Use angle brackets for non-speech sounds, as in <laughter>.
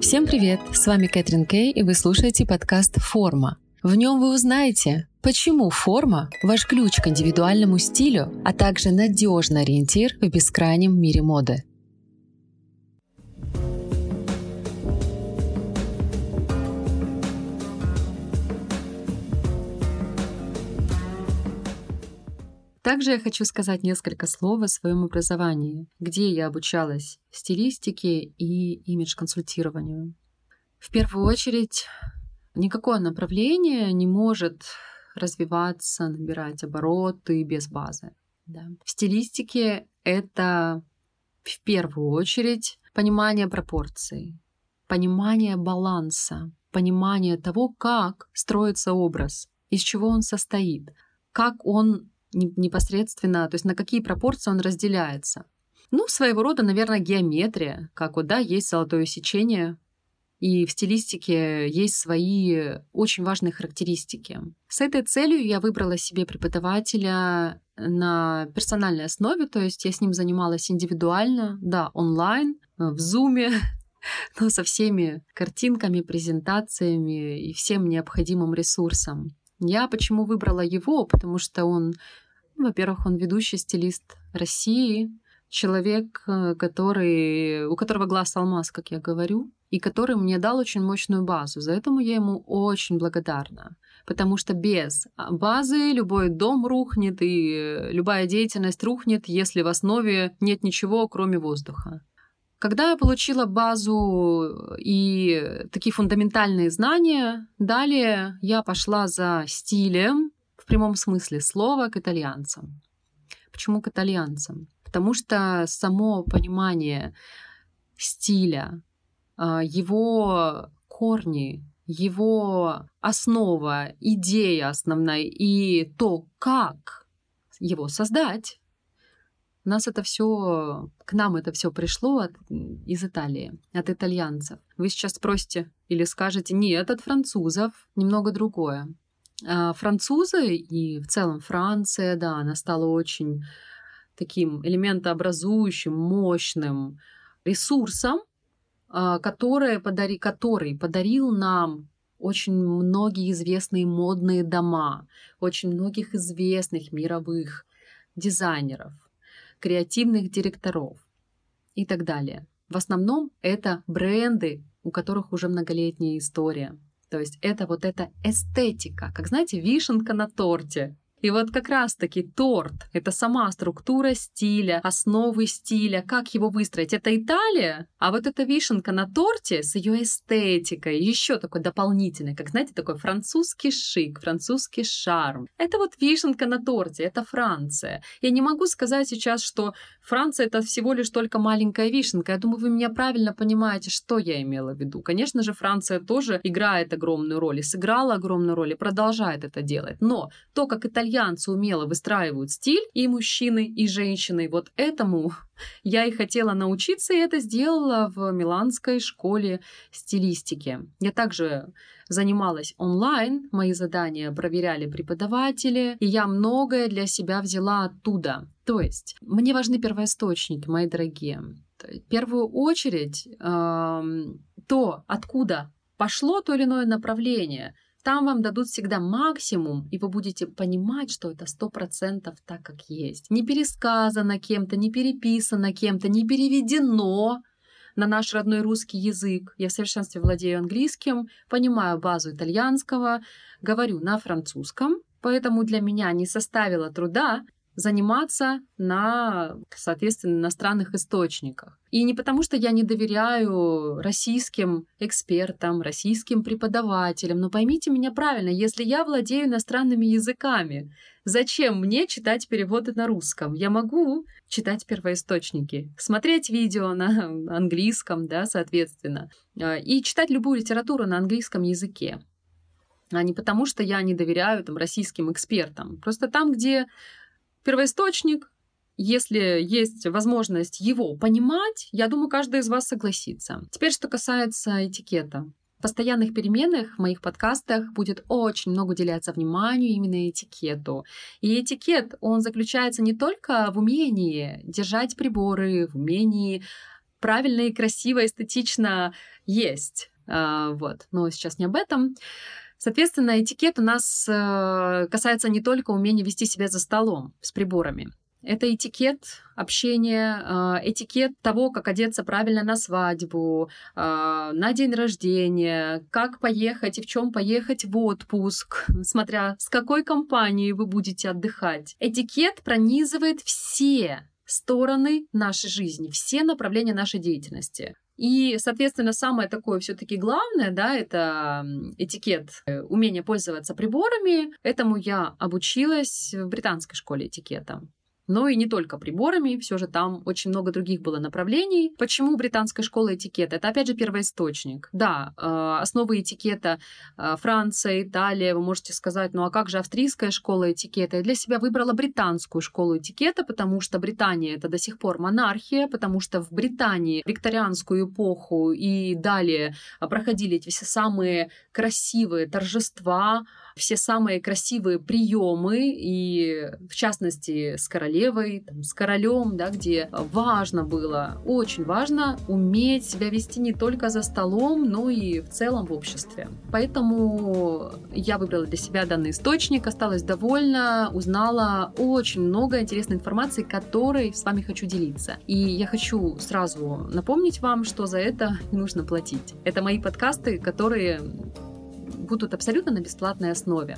Всем привет! С вами Кэтрин Кей, и вы слушаете подкаст «Форма». В нем вы узнаете, почему форма – ваш ключ к индивидуальному стилю, а также надежный ориентир в бескрайнем мире моды. Также я хочу сказать несколько слов о своем образовании, где я обучалась стилистике и имидж-консультированию. В первую очередь, никакое направление не может развиваться, набирать обороты без базы. Да. В стилистике это в первую очередь понимание пропорций, понимание баланса, понимание того, как строится образ, из чего он состоит, как он непосредственно, то есть на какие пропорции он разделяется. Ну, своего рода, наверное, геометрия, как вот, да, есть золотое сечение, и в стилистике есть свои очень важные характеристики. С этой целью я выбрала себе преподавателя на персональной основе, то есть я с ним занималась индивидуально, да, онлайн, в зуме, <laughs> но со всеми картинками, презентациями и всем необходимым ресурсом. Я почему выбрала его? Потому что он во-первых, он ведущий стилист России, человек, э, который, у которого глаз алмаз, как я говорю, и который мне дал очень мощную базу. За это я ему очень благодарна. Потому что без базы любой дом рухнет, и любая деятельность рухнет, если в основе нет ничего, кроме воздуха. Когда я получила базу и такие фундаментальные знания, далее я пошла за стилем, в прямом смысле слова к итальянцам. Почему к итальянцам? Потому что само понимание стиля, а, его корни, его основа, идея основная и то, как его создать, у нас это все, к нам это все пришло от, из Италии, от итальянцев. Вы сейчас спросите или скажете, нет, от французов немного другое. А, французы и в целом Франция, да, она стала очень таким элементообразующим, мощным ресурсом, а, который, подари, который подарил нам очень многие известные модные дома, очень многих известных мировых дизайнеров, креативных директоров и так далее. В основном это бренды, у которых уже многолетняя история. То есть это вот эта эстетика, как, знаете, вишенка на торте. И вот как раз-таки торт — это сама структура стиля, основы стиля, как его выстроить. Это Италия, а вот эта вишенка на торте с ее эстетикой, еще такой дополнительной, как, знаете, такой французский шик, французский шарм. Это вот вишенка на торте, это Франция. Я не могу сказать сейчас, что Франция — это всего лишь только маленькая вишенка. Я думаю, вы меня правильно понимаете, что я имела в виду. Конечно же, Франция тоже играет огромную роль и сыграла огромную роль и продолжает это делать. Но то, как итальянцы итальянцы умело выстраивают стиль, и мужчины, и женщины. Вот этому <laughs> я и хотела научиться, и это сделала в Миланской школе стилистики. Я также занималась онлайн, мои задания проверяли преподаватели, и я многое для себя взяла оттуда. То есть мне важны первоисточники, мои дорогие. В первую очередь то, откуда пошло то или иное направление – там вам дадут всегда максимум, и вы будете понимать, что это сто процентов так, как есть. Не пересказано кем-то, не переписано кем-то, не переведено на наш родной русский язык. Я в совершенстве владею английским, понимаю базу итальянского, говорю на французском, поэтому для меня не составило труда заниматься на, соответственно, иностранных источниках. И не потому, что я не доверяю российским экспертам, российским преподавателям, но поймите меня правильно, если я владею иностранными языками, зачем мне читать переводы на русском? Я могу читать первоисточники, смотреть видео на английском, да, соответственно, а, и читать любую литературу на английском языке а не потому, что я не доверяю там, российским экспертам. Просто там, где первоисточник, если есть возможность его понимать, я думаю, каждый из вас согласится. Теперь, что касается этикета. В постоянных переменах в моих подкастах будет очень много уделяться вниманию именно этикету. И этикет, он заключается не только в умении держать приборы, в умении правильно и красиво, эстетично есть. А, вот, но сейчас не об этом. Соответственно, этикет у нас э, касается не только умения вести себя за столом с приборами. Это этикет общения, а, этикет того, как одеться правильно на свадьбу, а, на день рождения, как поехать и в чем поехать в отпуск, <laughs> смотря с какой компанией вы будете отдыхать. Этикет пронизывает все стороны нашей жизни, все направления нашей деятельности. И, соответственно, самое такое все-таки главное, да, это этикет, э, умение пользоваться приборами. Этому я обучилась в британской школе этикета но и не только приборами, все же там очень много других было направлений. Почему британская школа этикета? Это, опять же, первоисточник. Да, э, основы этикета э, Франция, Италия, вы можете сказать, ну а как же австрийская школа этикета? Я для себя выбрала британскую школу этикета, потому что Британия это до сих пор монархия, потому что в Британии викторианскую эпоху и далее проходили эти все самые красивые торжества, все самые красивые приемы, и в частности с королевой, там, с королем, да, где важно было, очень важно уметь себя вести не только за столом, но и в целом в обществе. Поэтому я выбрала для себя данный источник, осталась довольна, узнала очень много интересной информации, которой с вами хочу делиться. И я хочу сразу напомнить вам, что за это нужно платить. Это мои подкасты, которые будут абсолютно на бесплатной основе.